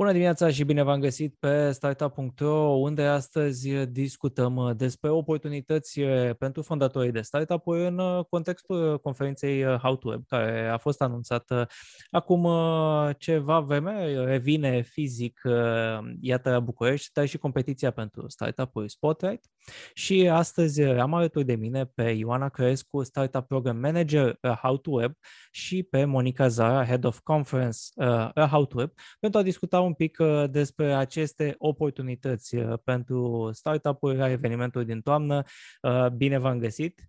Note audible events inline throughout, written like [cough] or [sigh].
Bună dimineața și bine v-am găsit pe startup.ro, unde astăzi discutăm despre oportunități pentru fondatorii de startup-uri în contextul conferinței How to Web, care a fost anunțată acum ceva vreme, revine fizic, iată, la București, dar și competiția pentru startup-uri Spotlight. Și astăzi am alături de mine pe Ioana Crescu, Startup Program Manager How to Web și pe Monica Zara, Head of Conference How to Web, pentru a discuta un pic uh, despre aceste oportunități uh, pentru startup-uri la evenimentul din toamnă. Uh, bine v-am găsit!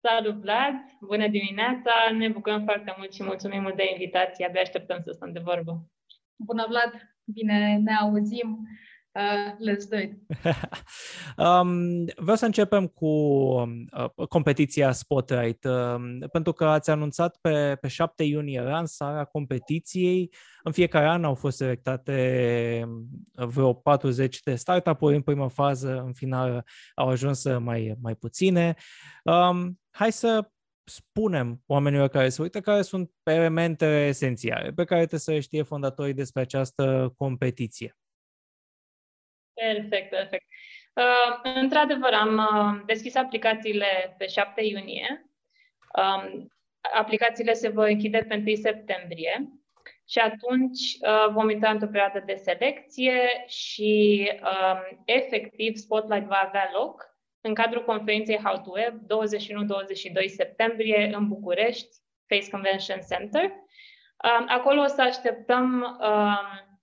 Salut, Vlad! Bună dimineața! Ne bucurăm foarte mult și mulțumim mult de invitație. Abia așteptăm să stăm de vorbă. Bună, Vlad! Bine ne auzim! Uh, let's do it. [laughs] um, vreau să începem cu uh, competiția Spotlight, uh, pentru că ați anunțat pe, pe 7 iunie lansarea competiției. În fiecare an au fost selectate um, vreo 40 de startup-uri în prima fază, în final au ajuns mai, mai puține. Um, hai să spunem oamenilor care se uită care sunt elemente esențiale pe care trebuie să știe fondatorii despre această competiție. Perfect, perfect. Uh, într-adevăr, am uh, deschis aplicațiile pe 7 iunie. Um, aplicațiile se vor închide pe 1 septembrie și atunci uh, vom intra într-o perioadă de selecție și um, efectiv Spotlight va avea loc în cadrul conferinței How to Web 21-22 septembrie în București, Face Convention Center. Um, acolo o să așteptăm um,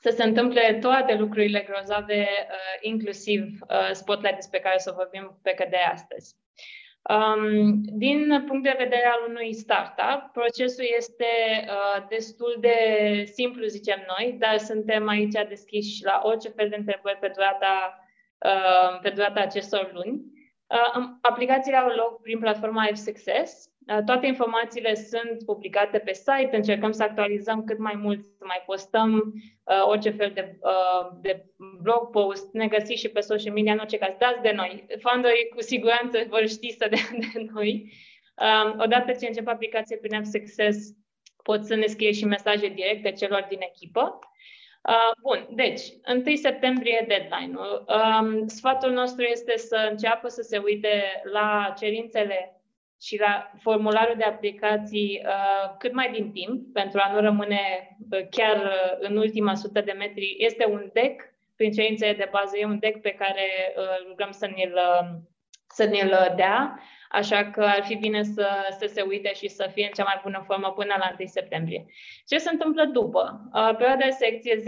să se întâmple toate lucrurile grozave, uh, inclusiv uh, spotlight despre care să vorbim pe cât de astăzi. Um, din punct de vedere al unui startup, procesul este uh, destul de simplu, zicem noi, dar suntem aici deschiși la orice fel de întrebări pe durata, uh, pe durata acestor luni. Uh, aplicațiile au loc prin platforma F-Success, Uh, toate informațiile sunt publicate pe site, încercăm să actualizăm cât mai mult, să mai postăm uh, orice fel de, uh, de blog post, ne găsiți și pe social media, în orice caz, dați de noi. Founderii cu siguranță vor ști să dea [laughs] de noi. Uh, odată ce încep aplicația prin App Success, pot să ne scrie și mesaje directe celor din echipă. Uh, bun, deci, 1 septembrie deadline-ul. Um, sfatul nostru este să înceapă să se uite la cerințele și la formularul de aplicații uh, cât mai din timp, pentru a nu rămâne uh, chiar uh, în ultima sută de metri. Este un deck, prin cerințele de bază, e un deck pe care uh, rugăm să ne-l, uh, să ne-l dea, așa că ar fi bine să, să se uite și să fie în cea mai bună formă până la 1 septembrie. Ce se întâmplă după? Uh, perioada de secție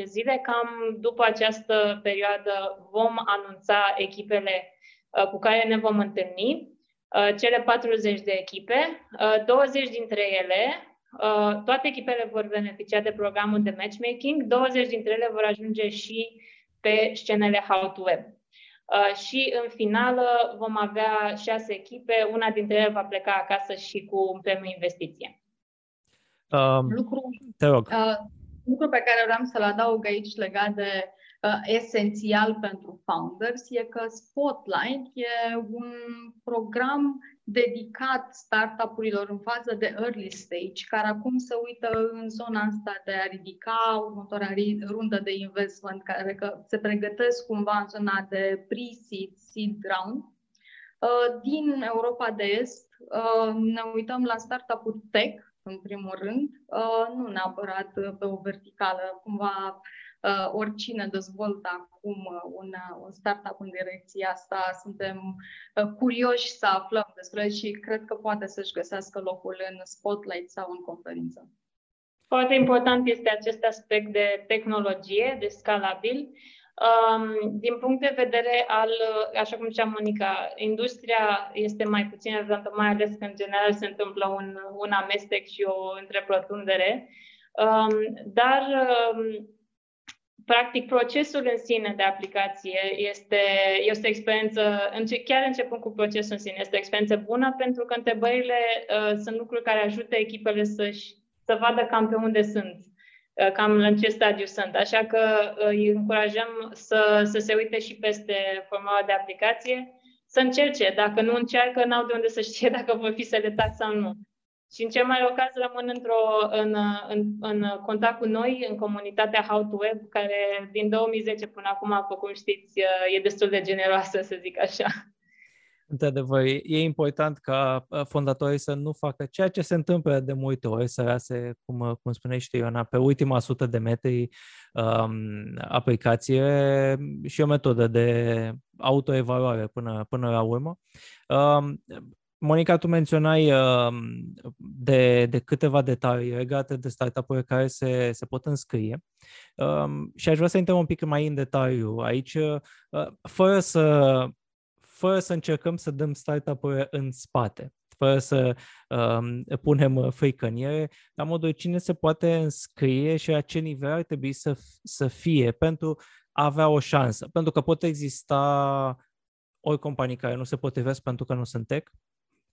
10-14 zile, cam după această perioadă vom anunța echipele uh, cu care ne vom întâlni Uh, cele 40 de echipe, 20 uh, dintre ele, uh, toate echipele vor beneficia de programul de matchmaking, 20 dintre ele vor ajunge și pe scenele How to Web. Și în finală vom avea șase echipe, una dintre ele va pleca acasă și cu un premiu investiție. Um, lucru, te rog. Uh, lucru pe care vreau să-l adaug aici legat de uh, esențial pentru founders e că Spotlight e un program dedicat startup-urilor în fază de early stage, care acum se uită în zona asta de a ridica următoarea rundă de investment, care că se pregătesc cumva în zona de pre-seed, seed round. Uh, din Europa de Est uh, ne uităm la startup-uri tech, în primul rând, uh, nu neapărat pe o verticală, cumva uh, oricine dezvoltă acum uh, un, uh, un startup în direcția asta, suntem uh, curioși să aflăm despre și cred că poate să-și găsească locul în spotlight sau în conferință. Foarte important este acest aspect de tehnologie, de scalabil. Um, din punct de vedere al, uh, așa cum zicea Monica, industria este mai puțin relevantă, mai ales că în general se întâmplă un, un amestec și o întreprătundere. Um, dar um, practic, procesul în sine de aplicație este, este o experiență, chiar începând cu procesul în sine, este o experiență bună pentru că întrebările uh, sunt lucruri care ajută echipele să să vadă cam pe unde sunt, uh, cam în ce stadiu sunt. Așa că uh, îi încurajăm să, să se uite și peste formula de aplicație, să încerce. Dacă nu încearcă, n-au de unde să știe [laughs] dacă vor fi selectați sau nu. Și în cel mai rău caz rămân într-o, în, în, în contact cu noi, în comunitatea How to Web, care din 2010 până acum, după cum știți, e destul de generoasă, să zic așa. Într-adevăr, e important ca uh, fondatorii să nu facă ceea ce se întâmplă de multe ori, să rase, cum, uh, cum spuneai și Ioana, pe ultima sută de metri um, aplicație și o metodă de autoevaluare până, până la urmă. Um, Monica, tu menționai uh, de, de câteva detalii legate de startup-uri care se, se pot înscrie um, și aș vrea să intrăm un pic mai în detaliu aici, uh, fără să fără să încercăm să dăm startup-uri în spate, fără să um, punem frică în ele, la modul cine se poate înscrie și la ce nivel ar trebui să, să fie pentru a avea o șansă. Pentru că pot exista ori companii care nu se potrivesc pentru că nu sunt tech,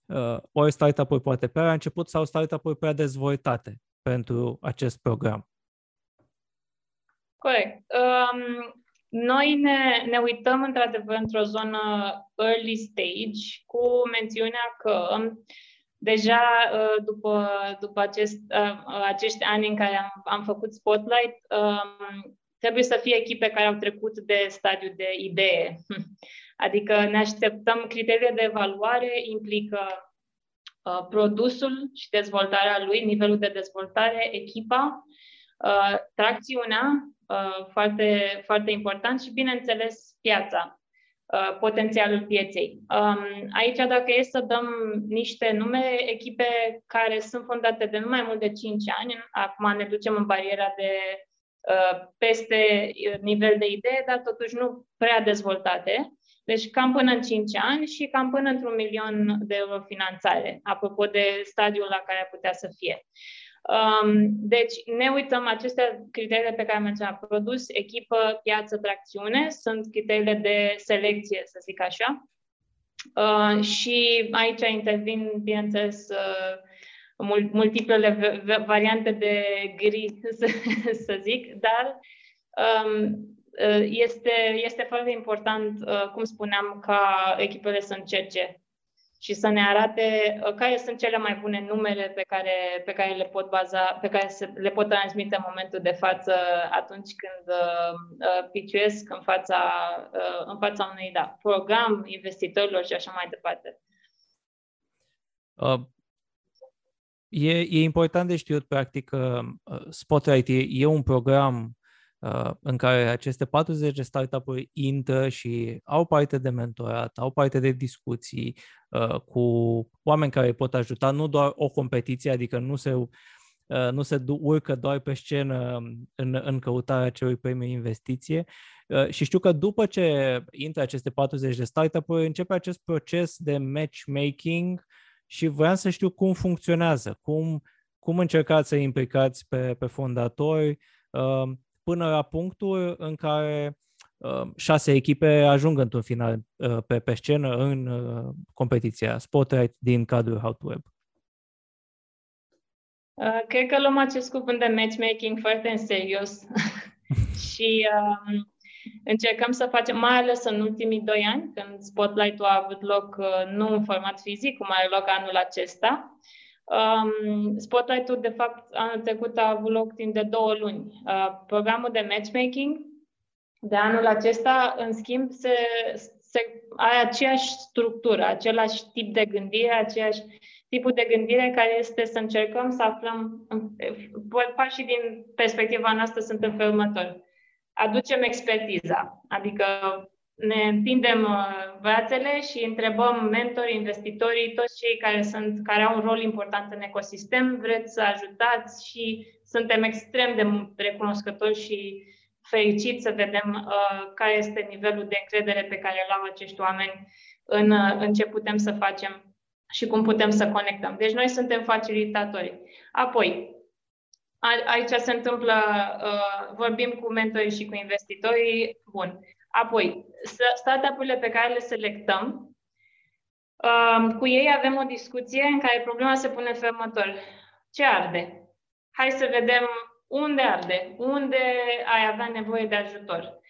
uh, ori startup-uri poate prea început sau startup-uri prea dezvoltate pentru acest program. Corect. Um, noi ne, ne uităm într-adevăr într-o zonă early stage cu mențiunea că deja uh, după, după acest, uh, acești ani în care am, am făcut Spotlight, um, trebuie să fie echipe care au trecut de stadiu de idee. [laughs] Adică ne așteptăm, criteriile de evaluare implică uh, produsul și dezvoltarea lui, nivelul de dezvoltare, echipa, uh, tracțiunea, uh, foarte, foarte important și, bineînțeles, piața, uh, potențialul pieței. Um, aici, dacă e să dăm niște nume, echipe care sunt fondate de nu mai mult de 5 ani, acum ne ducem în bariera de uh, peste nivel de idee, dar totuși nu prea dezvoltate, deci cam până în 5 ani și cam până într-un milion de euro finanțare, apropo de stadiul la care ar putea să fie. Um, deci ne uităm, aceste criteriile pe care am menționat, produs, echipă, piață, tracțiune, sunt criteriile de selecție, să zic așa. Uh, și aici intervin, bineînțeles, uh, multiplele variante de gri, [laughs] să, să zic, dar um, uh, este, este foarte important, uh, cum spuneam, ca echipele să încerce și să ne arate uh, care sunt cele mai bune numere pe care, pe care le pot baza, pe care se, le pot transmite în momentul de față atunci când uh, uh, piciuiesc în fața, uh, în fața unui da, program, investitorilor și așa mai departe. Uh, e, e important de știut, practic, că uh, Spotlight e, e un program Uh, în care aceste 40 de startup-uri intră și au parte de mentorat, au parte de discuții uh, cu oameni care îi pot ajuta, nu doar o competiție, adică nu se, uh, nu se urcă doar pe scenă în, în căutarea celui premiu investiție. Și știu că după ce intră aceste 40 de startup-uri, începe acest proces de matchmaking și vreau să știu cum funcționează, cum, cum încercați să implicați pe, pe fondatori, până la punctul în care uh, șase echipe ajung într-un final uh, pe, pe scenă în uh, competiția Spotlight din cadrul How to Web. Uh, cred că luăm acest cuvânt de matchmaking foarte în serios [laughs] și uh, încercăm să facem, mai ales în ultimii doi ani, când Spotlight-ul a avut loc uh, nu în format fizic, cum are loc anul acesta, Um, Spotlight-ul, de fapt, anul trecut a avut loc timp de două luni. Uh, programul de matchmaking de anul acesta, în schimb, se, se are aceeași structură, același tip de gândire, aceeași tipul de gândire care este să încercăm să aflăm, pașii din perspectiva noastră sunt în felul următor. Aducem expertiza, adică ne întindem uh, brațele și întrebăm mentori, investitorii, toți cei care, sunt, care au un rol important în ecosistem, vreți să ajutați și suntem extrem de recunoscători și fericiți să vedem uh, care este nivelul de încredere pe care îl au acești oameni în, uh, în ce putem să facem și cum putem să conectăm. Deci noi suntem facilitatori. Apoi, a, aici se întâmplă, uh, vorbim cu mentorii și cu investitorii, bun. Apoi, startup-urile pe care le selectăm, um, cu ei avem o discuție în care problema se pune în următor. Ce arde? Hai să vedem unde arde, unde ai avea nevoie de ajutor.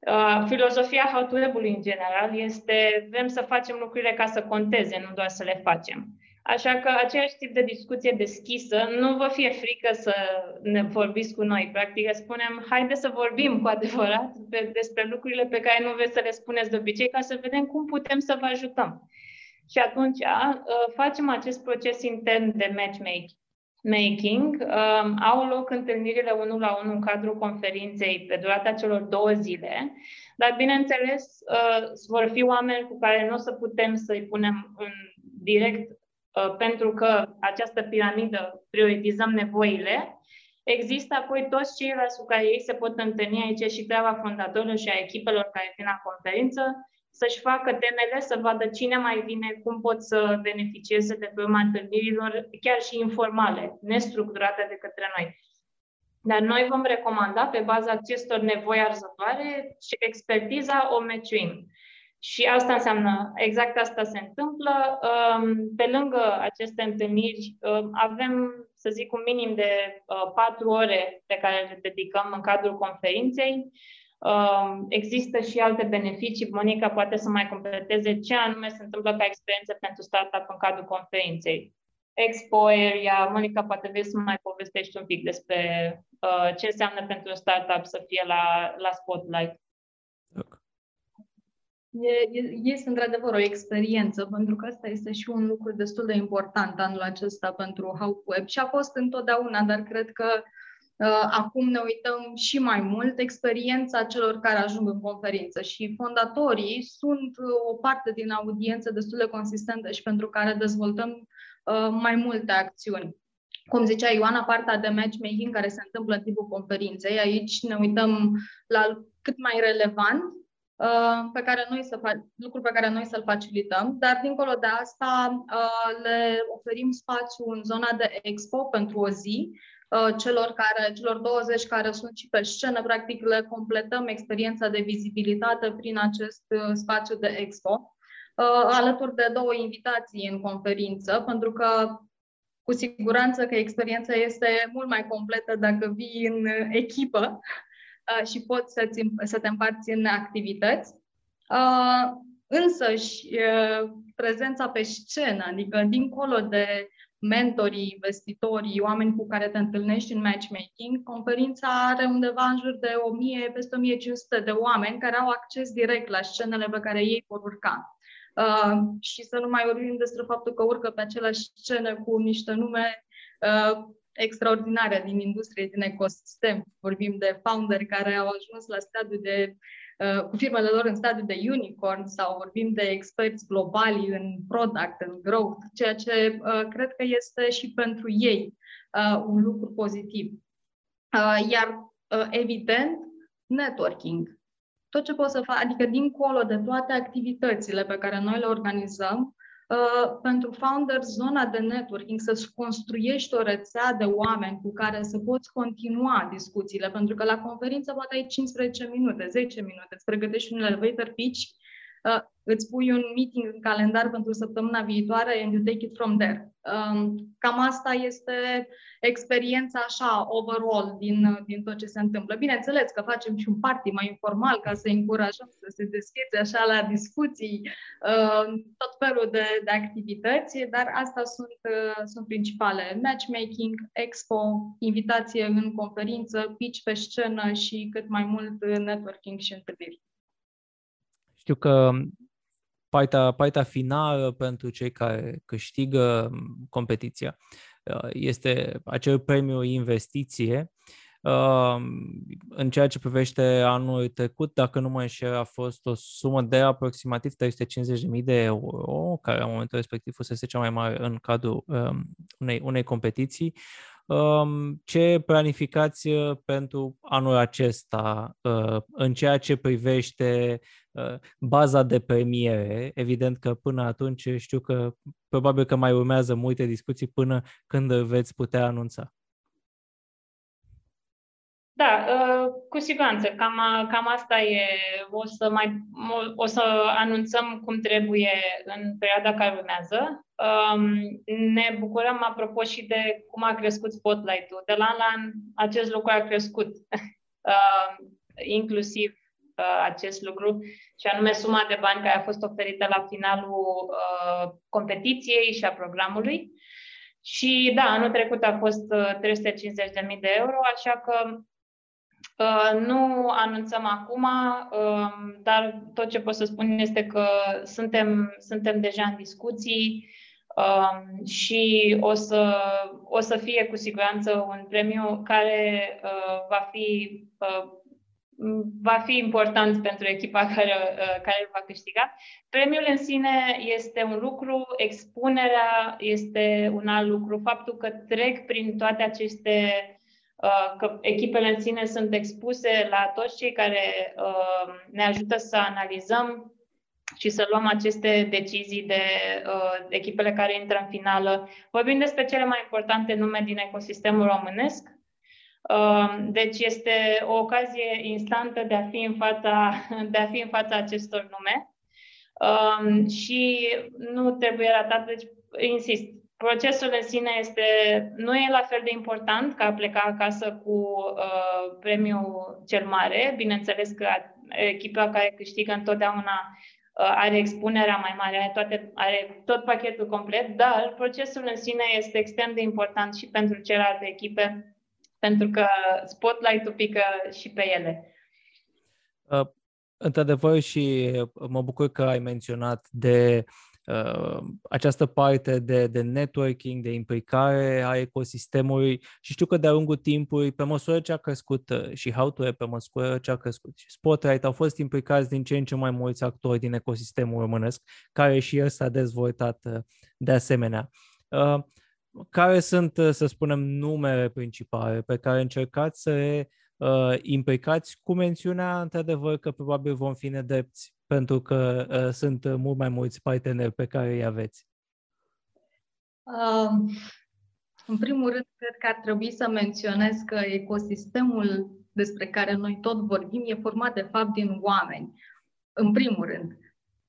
Uh, filozofia how to în general este vrem să facem lucrurile ca să conteze, nu doar să le facem. Așa că aceeași tip de discuție deschisă, nu vă fie frică să ne vorbiți cu noi. Practic spunem, haide să vorbim cu adevărat despre lucrurile pe care nu vreți să le spuneți de obicei, ca să vedem cum putem să vă ajutăm. Și atunci uh, facem acest proces intern de matchmaking. Um, au loc întâlnirile unul la unul în cadrul conferinței pe durata celor două zile, dar bineînțeles uh, vor fi oameni cu care nu o să putem să-i punem în direct uh, pentru că această piramidă prioritizăm nevoile, Există apoi toți ceilalți cu care ei se pot întâlni aici și treaba fondatorilor și a echipelor care vin la conferință, să-și facă temele, să vadă cine mai vine, cum pot să beneficieze de pe urma întâlnirilor, chiar și informale, nestructurate de către noi. Dar noi vom recomanda, pe baza acestor nevoi arzătoare, și expertiza o meciuim. Și asta înseamnă, exact asta se întâmplă. Um, pe lângă aceste întâlniri, um, avem, să zic, un minim de uh, patru ore pe care le dedicăm în cadrul conferinței. Um, există și alte beneficii. Monica poate să mai completeze ce anume se întâmplă ca experiență pentru startup în cadrul conferinței. Expo Area, Monica, poate vrei să mai povestești un pic despre uh, ce înseamnă pentru un startup să fie la, la Spotlight. E, este într-adevăr o experiență, pentru că asta este și un lucru destul de important anul acesta pentru How Web și a fost întotdeauna, dar cred că uh, acum ne uităm și mai mult experiența celor care ajung în conferință și fondatorii sunt o parte din audiență destul de consistentă și pentru care dezvoltăm uh, mai multe acțiuni cum zicea Ioana, partea de matchmaking care se întâmplă în timpul conferinței. Aici ne uităm la cât mai relevant Uh, pe care noi să fac, lucruri pe care noi să-l facilităm, dar dincolo de asta uh, le oferim spațiu în zona de expo pentru o zi, uh, celor, care, celor 20 care sunt și pe scenă, practic le completăm experiența de vizibilitate prin acest spațiu de expo, alături de două invitații în conferință, pentru că cu siguranță că experiența este mult mai completă dacă vii în echipă. Uh, și poți să, să te împarți în activități. Uh, însă și uh, prezența pe scenă, adică dincolo de mentorii, investitorii, oameni cu care te întâlnești în matchmaking, conferința are undeva în jur de 1000, peste 1500 de oameni care au acces direct la scenele pe care ei vor urca. Uh, și să nu mai vorbim despre faptul că urcă pe același scenă cu niște nume uh, extraordinare din industrie, din ecosistem. Vorbim de founderi care au ajuns la stadiul de uh, cu firmele lor în stadiu de unicorn sau vorbim de experți globali în product, în growth, ceea ce uh, cred că este și pentru ei uh, un lucru pozitiv. Uh, iar, uh, evident, networking. Tot ce poți să faci, adică dincolo de toate activitățile pe care noi le organizăm, Uh, pentru founders zona de networking, să-ți construiești o rețea de oameni cu care să poți continua discuțiile, pentru că la conferință poate ai 15 minute, 10 minute, îți pregătești un elevator pitch uh, îți pui un meeting în calendar pentru săptămâna viitoare and you take it from there. Um, cam asta este experiența așa, overall, din, din tot ce se întâmplă. Bineînțeles că facem și un party mai informal ca să încurajăm să se deschide așa la discuții, uh, tot felul de, de activități, dar astea sunt, uh, sunt principale. Matchmaking, expo, invitație în conferință, pitch pe scenă și cât mai mult networking și întâlniri. Știu că paita, paita finală pentru cei care câștigă competiția uh, este acel premiu investiție. Uh, în ceea ce privește anul trecut, dacă nu mă înșel, a fost o sumă de aproximativ 350.000 de euro, care la momentul respectiv fusese cea mai mare în cadrul um, unei, unei competiții. Um, ce planificați uh, pentru anul acesta în ceea ce privește Uh, baza de premiere. Evident că până atunci știu că probabil că mai urmează multe discuții până când veți putea anunța. Da, uh, cu siguranță. Cam, cam asta e. O să, mai, o să anunțăm cum trebuie în perioada care urmează. Um, ne bucurăm, apropo, și de cum a crescut spotlight-ul. De la an la an, acest lucru a crescut. Uh, [laughs] inclusiv uh, acest lucru, și anume suma de bani care a fost oferită la finalul uh, competiției și a programului. Și da, anul trecut a fost 350.000 de euro, așa că nu anunțăm acum, dar tot ce pot să spun este că suntem, suntem deja în discuții Um, și o să, o să fie cu siguranță un premiu care uh, va fi uh, va fi important pentru echipa [laughs] care, uh, care îl va câștiga. Premiul în sine este un lucru, expunerea este un alt lucru, faptul că trec prin toate aceste, uh, că echipele în sine sunt expuse la toți cei care uh, ne ajută să analizăm și să luăm aceste decizii de uh, echipele care intră în finală. Vorbim despre cele mai importante nume din ecosistemul românesc. Uh, deci este o ocazie instantă de a fi în fața, de a fi în fața acestor nume. Uh, și nu trebuie ratat, deci insist, procesul în sine este, nu e la fel de important ca a pleca acasă cu uh, premiul cel mare. Bineînțeles că echipa care câștigă întotdeauna Uh, are expunerea mai mare, are, toate, are tot pachetul complet, dar procesul în sine este extrem de important și pentru celelalte echipe, pentru că spotlight-ul pică și pe ele. Uh, într-adevăr și mă bucur că ai menționat de uh, această parte de, de networking, de implicare a ecosistemului și știu că de-a lungul timpului, pe măsură ce a crescut uh, și how to pe măsură ce a crescut și Spotlight, au fost implicați din ce în ce mai mulți actori din ecosistemul românesc, care și el s-a dezvoltat uh, de asemenea. Uh, care sunt, uh, să spunem, numere principale pe care încercați să le uh, implicați cu mențiunea, într-adevăr, că probabil vom fi nedrepți pentru că uh, sunt mult mai mulți parteneri pe care îi aveți? Um, în primul rând, cred că ar trebui să menționez că ecosistemul despre care noi tot vorbim e format de fapt din oameni. În primul rând,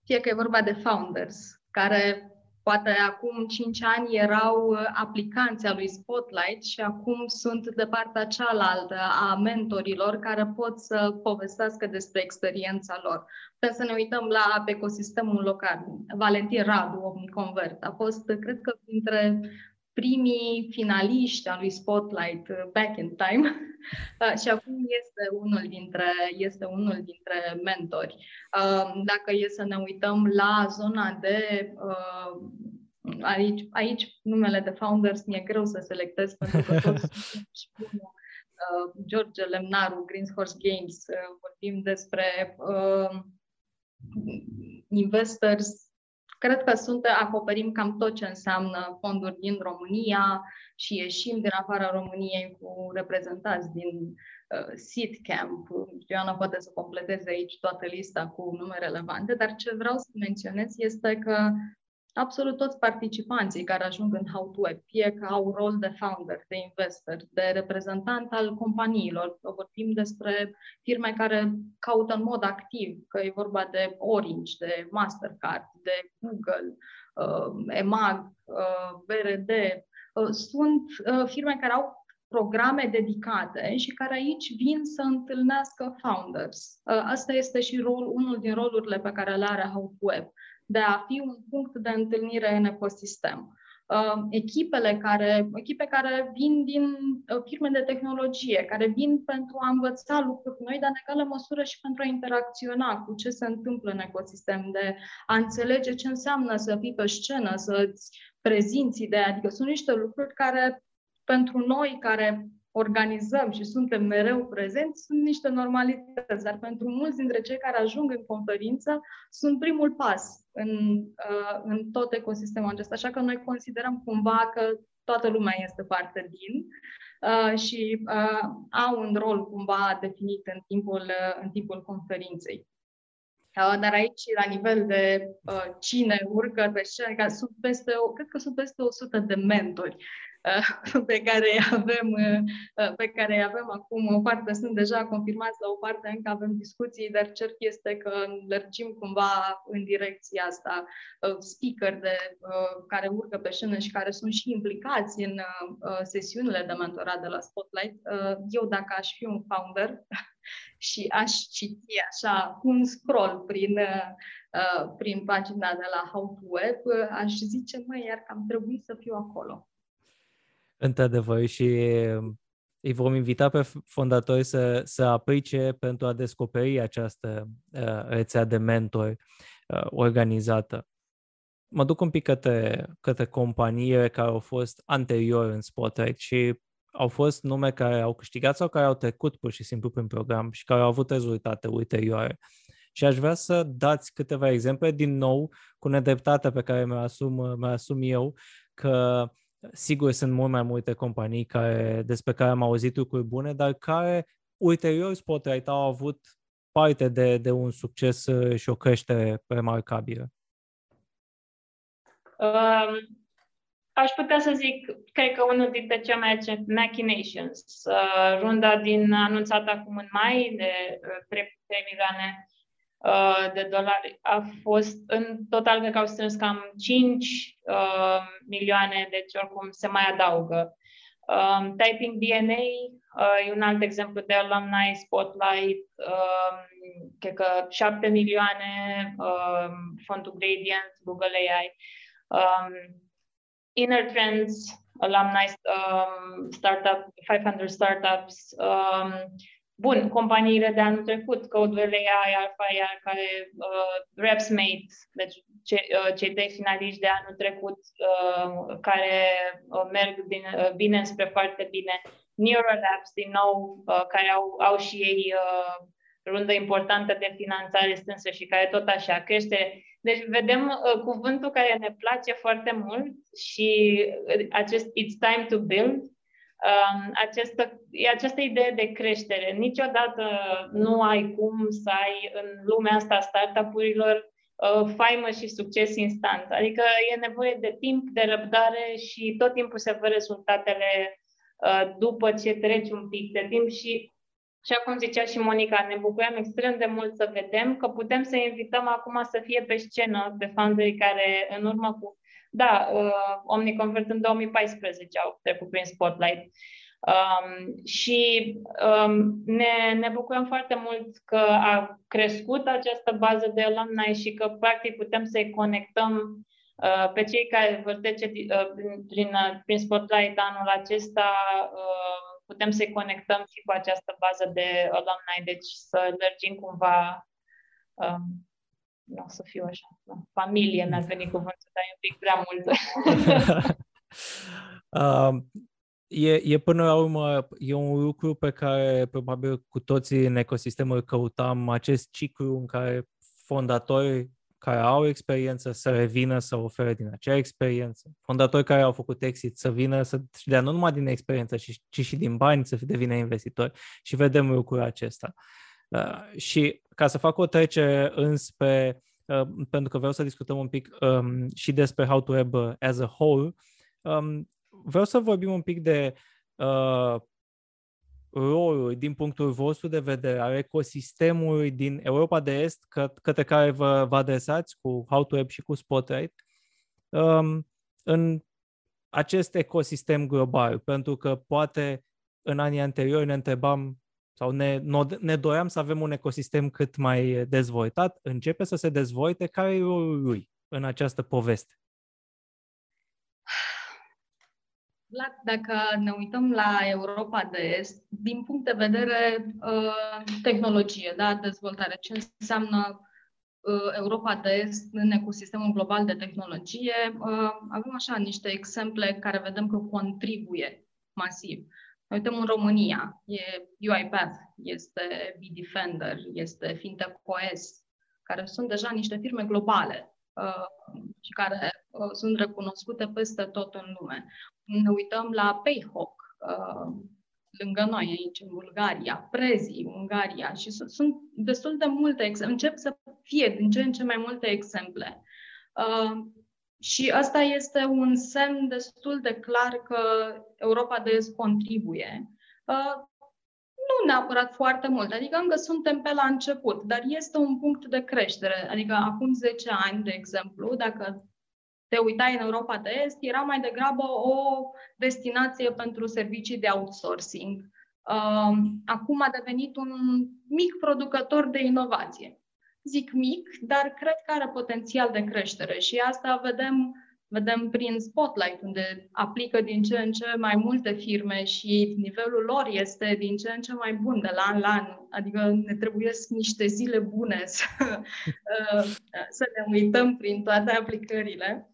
fie că e vorba de founders, care Poate acum 5 ani erau uh, aplicanții a lui Spotlight și acum sunt de partea cealaltă a mentorilor care pot să povestească despre experiența lor. Putem să ne uităm la ecosistemul local. Valentin Radu, OmniConvert, a fost, cred că, printre primii finaliști al lui Spotlight uh, back in time [laughs] uh, și acum este unul dintre, este unul dintre mentori. Uh, dacă e să ne uităm la zona de aici, aici numele de founders mi-e greu să selectez [laughs] pentru că toți sunt George Lemnaru, Green Horse Games, vorbim despre uh, investors Cred că sunt, acoperim cam tot ce înseamnă fonduri din România și ieșim din afara României cu reprezentanți din uh, Seed Camp. Ioana poate să completeze aici toată lista cu nume relevante, dar ce vreau să menționez este că absolut toți participanții care ajung în How to Web, fie că au rol de founder, de investor, de reprezentant al companiilor, vorbim despre firme care caută în mod activ, că e vorba de Orange, de Mastercard, de Google, uh, EMAG, uh, BRD, uh, sunt uh, firme care au programe dedicate și care aici vin să întâlnească founders. Uh, asta este și rol, unul din rolurile pe care le are How to Web de a fi un punct de întâlnire în ecosistem. Uh, echipele care, echipe care vin din uh, firme de tehnologie, care vin pentru a învăța lucruri noi, dar în egală măsură și pentru a interacționa cu ce se întâmplă în ecosistem, de a înțelege ce înseamnă să fii pe scenă, să-ți prezinți ideea. Adică sunt niște lucruri care pentru noi care organizăm și suntem mereu prezenți sunt niște normalități, dar pentru mulți dintre cei care ajung în conferință sunt primul pas în, uh, în tot ecosistemul acesta. Așa că noi considerăm cumva că toată lumea este parte din uh, și uh, au un rol cumva definit în timpul, uh, în timpul conferinței. Uh, dar aici, la nivel de uh, cine urcă pe scenă, sunt peste, cred că sunt peste 100 de mentori [laughs] pe care îi avem, uh, pe care îi avem acum. O parte sunt deja confirmați, la o parte încă avem discuții, dar cert este că lărgim cumva în direcția asta uh, speaker de, uh, care urcă pe scenă și care sunt și implicați în sesiunile de mentorat de la Spotlight. Eu, dacă aș fi un founder, [laughs] și aș citi așa un scroll prin, uh, prin pagina de la How to Web, uh, aș zice, măi, iar că am trebuit să fiu acolo. Într-adevăr, și îi vom invita pe fondatori să, să aplice pentru a descoperi această uh, rețea de mentori uh, organizată. Mă duc un pic către, către companiile care au fost anterior în Spotlight și au fost nume care au câștigat sau care au trecut pur și simplu prin program și care au avut rezultate ulterioare. Și aș vrea să dați câteva exemple, din nou, cu nedreptatea pe care mi-o asum, mi asum eu, că sigur sunt mult mai multe companii care, despre care am auzit lucruri bune, dar care ulterior Spotlight au avut parte de, de un succes uh, și o creștere remarcabilă. Um, Aș putea să zic, cred că unul dintre cele mai machinations, uh, runda din anunțată acum în mai de uh, 3, 3 milioane uh, de dolari a fost, în total cred că au strâns cam 5 uh, milioane, deci oricum se mai adaugă. Um, Typing DNA uh, e un alt exemplu de alumni spotlight, um, cred că 7 milioane, um, fondul Gradient, Google AI. Um, Inner Trends, Alumni um, Startup, 500 Startups, um, bun, companiile de anul trecut, Codewell AI, Alpha AI, care, uh, RepsMate, deci ce, uh, cei trei finaliști de anul trecut uh, care uh, merg bine, uh, bine spre foarte bine, Neuralabs, din nou, uh, care au, au și ei uh, rundă importantă de finanțare strânsă și care tot așa crește. Deci vedem uh, cuvântul care ne place foarte mult și uh, acest it's time to build, um, această, e această idee de creștere. Niciodată nu ai cum să ai în lumea asta startup-urilor uh, faimă și succes instant. Adică e nevoie de timp, de răbdare și tot timpul se văd rezultatele uh, după ce treci un pic de timp și și acum zicea și Monica, ne bucurăm extrem de mult să vedem că putem să invităm acum să fie pe scenă pe founderii care în urmă cu... Da, uh, OmniConvert în 2014 au trecut prin Spotlight. Um, și um, ne, ne bucurăm foarte mult că a crescut această bază de alumni și că practic putem să-i conectăm uh, pe cei care vor trece uh, prin, prin, prin Spotlight anul acesta uh, putem să-i conectăm și cu această bază de alumni, deci să lărgim cumva, um, nu o să fiu așa, da, familie mi-a venit cuvântul, dar e un pic prea mult. [laughs] um, e, e până la urmă, e un lucru pe care probabil cu toții în ecosistemul căutam acest ciclu în care fondatorii care au experiență să revină să ofere din acea experiență. Fondatori care au făcut exit să vină să dea nu numai din experiență, ci, ci și din bani să devină investitori. Și vedem lucrul acesta. Uh, și ca să fac o trecere înspre, uh, pentru că vreau să discutăm un pic um, și despre How to Web as a whole, um, vreau să vorbim un pic de uh, rolul din punctul vostru de vedere al ecosistemului din Europa de Est că, către care vă, vă adresați cu How to Web și cu Spotlight um, în acest ecosistem global, pentru că poate în anii anteriori ne întrebam sau ne, ne doream să avem un ecosistem cât mai dezvoltat, începe să se dezvolte, care e rolul lui în această poveste? Vlad, dacă ne uităm la Europa de Est, din punct de vedere uh, tehnologie, da, dezvoltare, ce înseamnă uh, Europa de Est în ecosistemul global de tehnologie, uh, avem așa niște exemple care vedem că contribuie masiv. Ne uităm în România, e UiPath, este Bitdefender, este Fintech OS, care sunt deja niște firme globale uh, și care uh, sunt recunoscute peste tot în lume ne uităm la Payhawk, uh, lângă noi aici, în Bulgaria, Prezi, Ungaria și sunt destul de multe exemple. Încep să fie din ce în ce mai multe exemple. Uh, și asta este un semn destul de clar că Europa de Est contribuie. Uh, nu neapărat foarte mult, adică încă suntem pe la început, dar este un punct de creștere. Adică acum 10 ani, de exemplu, dacă te uitai în Europa de Est, era mai degrabă o destinație pentru servicii de outsourcing. uh, acum a devenit un mic producător de inovație. Zic mic, dar cred că are potențial de creștere și asta vedem vedem prin Spotlight, unde aplică din ce în ce mai multe firme și nivelul lor este din ce în ce mai bun de la an la an. Adică ne trebuie niște zile bune [laughs] să, să ne uităm prin toate aplicările.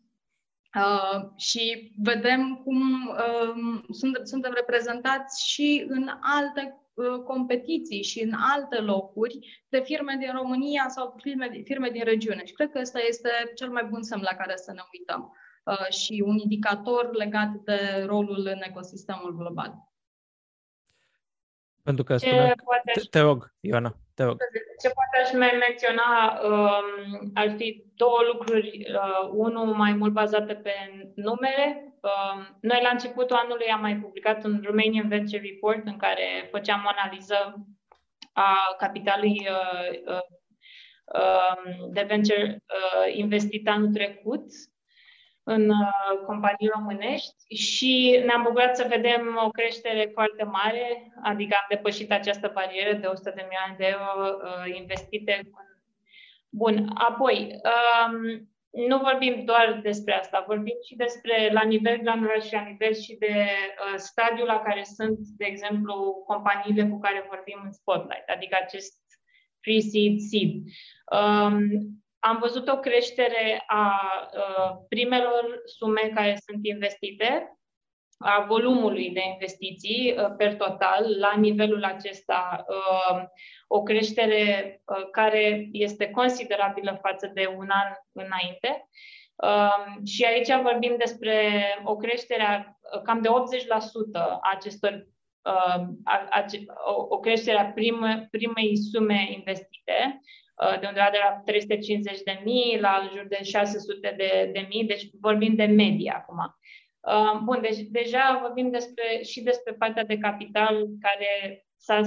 Uh, și vedem cum uh, sunt, suntem reprezentați și în alte uh, competiții și în alte locuri de firme din România sau firme, firme din regiune. Și cred că ăsta este cel mai bun semn la care să ne uităm. Uh, și un indicator legat de rolul în ecosistemul global. Pentru că spune... Poate te, te rog, Ioana, te rog. Ce poate aș mai menționa um, ar fi două lucruri. Uh, unul mai mult bazate pe numere. Um, noi la începutul anului am mai publicat un Romanian Venture Report în care făceam o analiză a capitalului uh, uh, um, de venture uh, investit anul trecut în uh, companii românești și ne-am bucurat să vedem o creștere foarte mare, adică am depășit această barieră de 100 de milioane de euro uh, investite. Bun, apoi, um, nu vorbim doar despre asta, vorbim și despre la nivel granular și la nivel și de uh, stadiul la care sunt, de exemplu, companiile cu care vorbim în Spotlight, adică acest pre-seed seed. Um, am văzut o creștere a primelor sume care sunt investite, a volumului de investiții per total la nivelul acesta, o creștere care este considerabilă față de un an înainte. Și aici vorbim despre o creștere a cam de 80% a acestor o creștere a primei sume investite Uh, de undeva de la 350 de mii la în jur de 600 de, de mii, deci vorbim de medie acum. Uh, bun, deci deja vorbim despre, și despre partea de capital care s-a,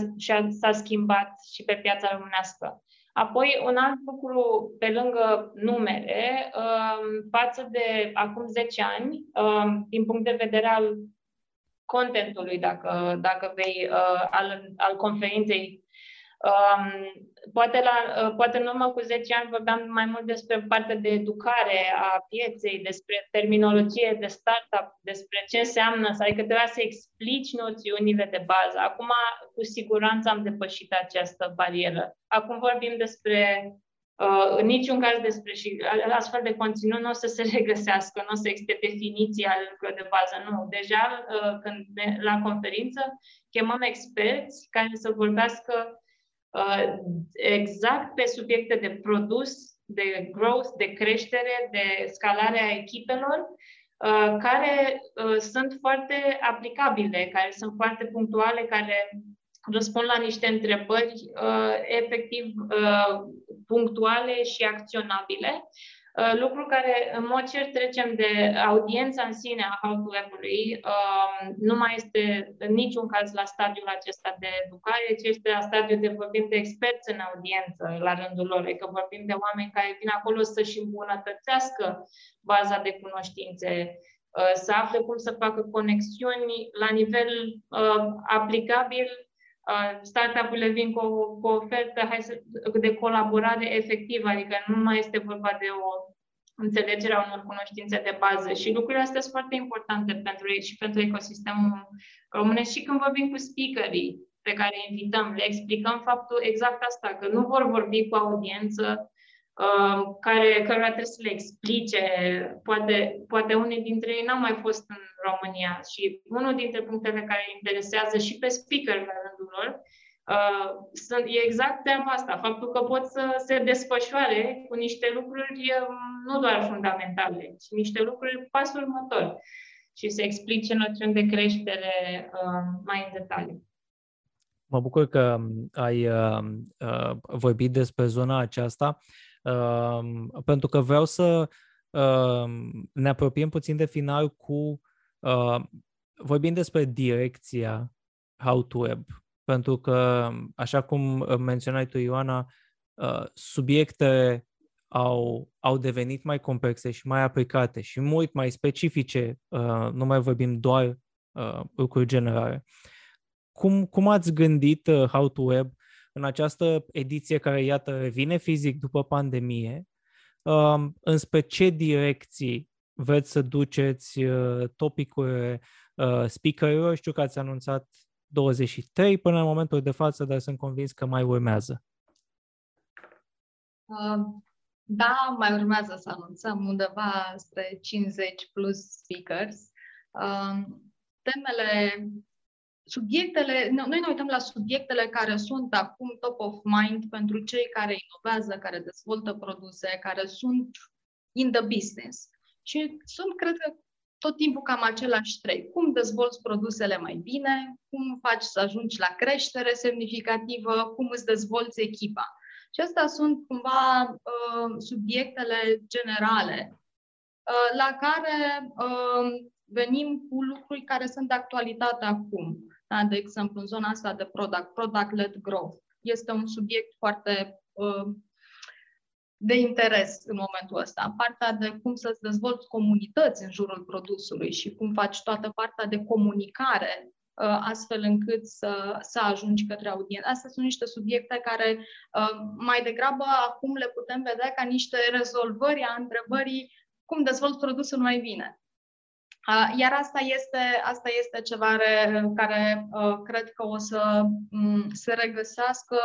s-a schimbat și pe piața românească. Apoi, un alt lucru pe lângă numere, um, față de acum 10 ani, um, din punct de vedere al contentului, dacă, dacă vei, uh, al, al conferinței Um, poate, la, uh, poate în urmă cu 10 ani vorbeam mai mult despre partea de educare a pieței, despre terminologie de startup, despre ce înseamnă, adică trebuia să explici noțiunile de bază. Acum, cu siguranță, am depășit această barieră. Acum vorbim despre Uh, în niciun caz despre și astfel de conținut nu o să se [laughs] regăsească, nu o să existe definiția lucrurilor de bază, nu. Deja uh, când ne, la conferință chemăm experți care să vorbească Uh, exact pe subiecte de produs, de growth, de creștere, de scalare a echipelor, uh, care uh, sunt foarte aplicabile, care sunt foarte punctuale, care răspund la niște întrebări efectiv punctuale și acționabile. Uh, lucru care, în mod cert, trecem de audiența în sine a How to Web-ului, um, nu mai este în niciun caz la stadiul acesta de educare, ci este la stadiul de vorbim de experți în audiență la rândul lor, că vorbim de oameni care vin acolo să-și îmbunătățească baza de cunoștințe, uh, să afle cum să facă conexiuni la nivel uh, aplicabil startup-urile vin cu o, cu o ofertă hai să, de colaborare efectivă, adică nu mai este vorba de o înțelegere a unor cunoștințe de bază. Și lucrurile astea sunt foarte importante pentru ei și pentru ecosistemul românesc. Și când vorbim cu speakerii pe care îi invităm, le explicăm faptul exact asta, că nu vor vorbi cu audiență uh, care, care trebuie să le explice, poate, poate unii dintre ei n-au mai fost în România și unul dintre punctele care îi interesează și pe speaker la rândul lor uh, sunt, e exact treaba asta, faptul că pot să se desfășoare cu niște lucruri um, nu doar fundamentale, ci niște lucruri pasul următor și să explice noțiuni de creștere uh, mai în detaliu. Mă bucur că um, ai uh, uh, vorbit despre zona aceasta, uh, pentru că vreau să uh, ne apropiem puțin de final cu Uh, vorbim despre direcția How to Web, pentru că, așa cum menționai tu, Ioana, uh, subiecte au, au devenit mai complexe și mai aplicate și mult mai specifice, uh, nu mai vorbim doar uh, lucruri generale. cum, cum ați gândit uh, How to Web în această ediție care, iată, vine fizic după pandemie, um, înspre ce direcții vreți să duceți uh, topicul uh, speakerilor? Știu că ați anunțat 23 până în momentul de față, dar sunt convins că mai urmează. Uh, da, mai urmează să anunțăm undeva spre 50 plus speakers. Uh, temele, subiectele, noi ne uităm la subiectele care sunt acum top of mind pentru cei care inovează, care dezvoltă produse, care sunt in the business. Și sunt, cred că, tot timpul cam același trei. Cum dezvolți produsele mai bine, cum faci să ajungi la creștere semnificativă, cum îți dezvolți echipa. Și astea sunt cumva uh, subiectele generale uh, la care uh, venim cu lucruri care sunt de actualitate acum. Da? De exemplu, în zona asta de product, product-led growth. Este un subiect foarte uh, de interes în momentul ăsta. Partea de cum să-ți dezvolți comunități în jurul produsului și cum faci toată partea de comunicare uh, astfel încât să, să ajungi către audiență. Astea sunt niște subiecte care uh, mai degrabă acum le putem vedea ca niște rezolvări a întrebării cum dezvolți produsul mai bine. Uh, iar asta este, asta este ceva care cred că o să um, se regăsească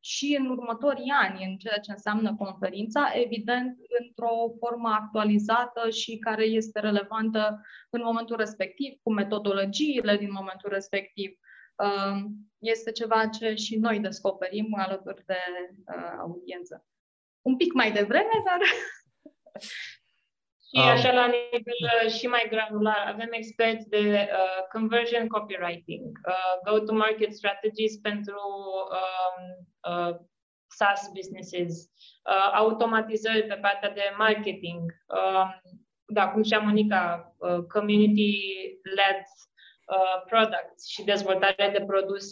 și în următorii ani, în ceea ce înseamnă conferința, evident, într-o formă actualizată și care este relevantă în momentul respectiv, cu metodologiile din momentul respectiv. Um, este ceva ce și noi descoperim alături de uh, audiență. Un pic mai devreme, dar [laughs] Și um, așa la nivel uh, și mai granular, avem experți de uh, conversion copywriting, uh, go-to-market strategies pentru um, uh, SaaS businesses, uh, automatizări pe partea de marketing, uh, da, cum și Monica, uh, community-led uh, products și dezvoltare de produs.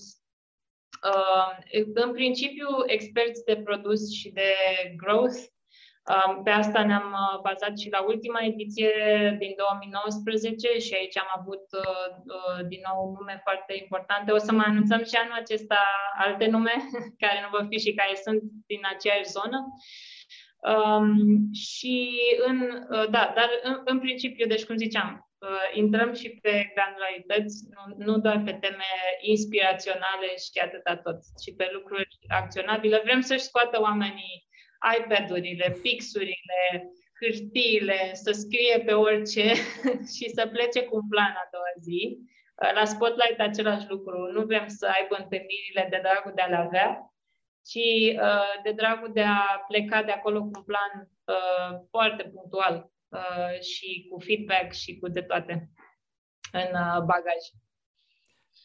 Uh, în principiu, experți de produs și de growth pe asta ne-am uh, bazat și la ultima ediție din 2019 și aici am avut uh, uh, din nou nume foarte importante. O să mai anunțăm și anul acesta alte nume [laughs] care nu vor fi și care sunt din aceeași zonă. Um, și în, da, dar în, în principiu, deci cum ziceam, intrăm și pe granularități, nu, nu doar pe teme inspiraționale și atâta tot, ci pe lucruri acționabile. Vrem să-și scoată oamenii iPad-urile, pixurile, hârtiile, să scrie pe orice [laughs] și să plece cu un plan a doua zi. La Spotlight același lucru. Nu vrem să aibă întâlnirile de dragul de a le avea, ci uh, de dragul de a pleca de acolo cu un plan uh, foarte punctual uh, și cu feedback și cu de toate în bagaj.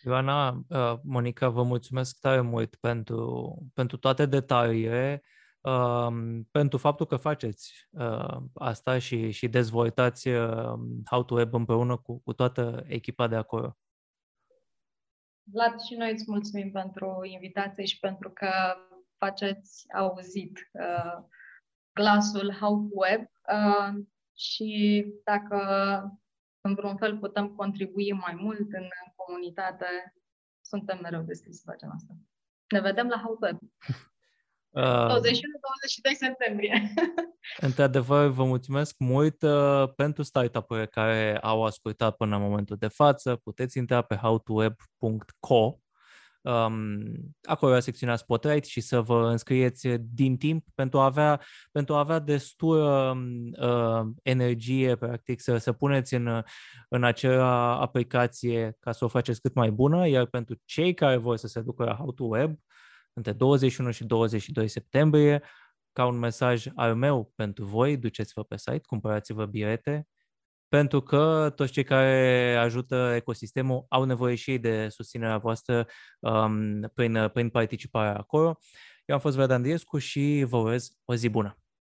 Ioana, Monica, vă mulțumesc tare mult pentru, pentru toate detaliile pentru faptul că faceți uh, asta și, și dezvoltați uh, How to Web împreună cu, cu toată echipa de acolo. Vlad, și noi îți mulțumim pentru invitație și pentru că faceți auzit uh, glasul How to Web uh, și dacă în vreun fel putem contribui mai mult în comunitate, suntem mereu deschiși să facem asta. Ne vedem la How to Web! [laughs] 21-22 septembrie. [laughs] Într-adevăr, vă mulțumesc mult uh, pentru startup-urile care au ascultat până în momentul de față. Puteți intra pe howtoweb.co um, acolo la secțiunea Spotlight și să vă înscrieți din timp pentru a avea, pentru a avea destul um, uh, energie, practic, să, să puneți în, în acea aplicație ca să o faceți cât mai bună, iar pentru cei care vor să se ducă la How to Web, între 21 și 22 septembrie, ca un mesaj al meu pentru voi, duceți-vă pe site, cumpărați-vă bilete, pentru că toți cei care ajută ecosistemul au nevoie și ei de susținerea voastră um, prin, prin participarea acolo. Eu am fost Vlad Andriescu și vă urez o zi bună!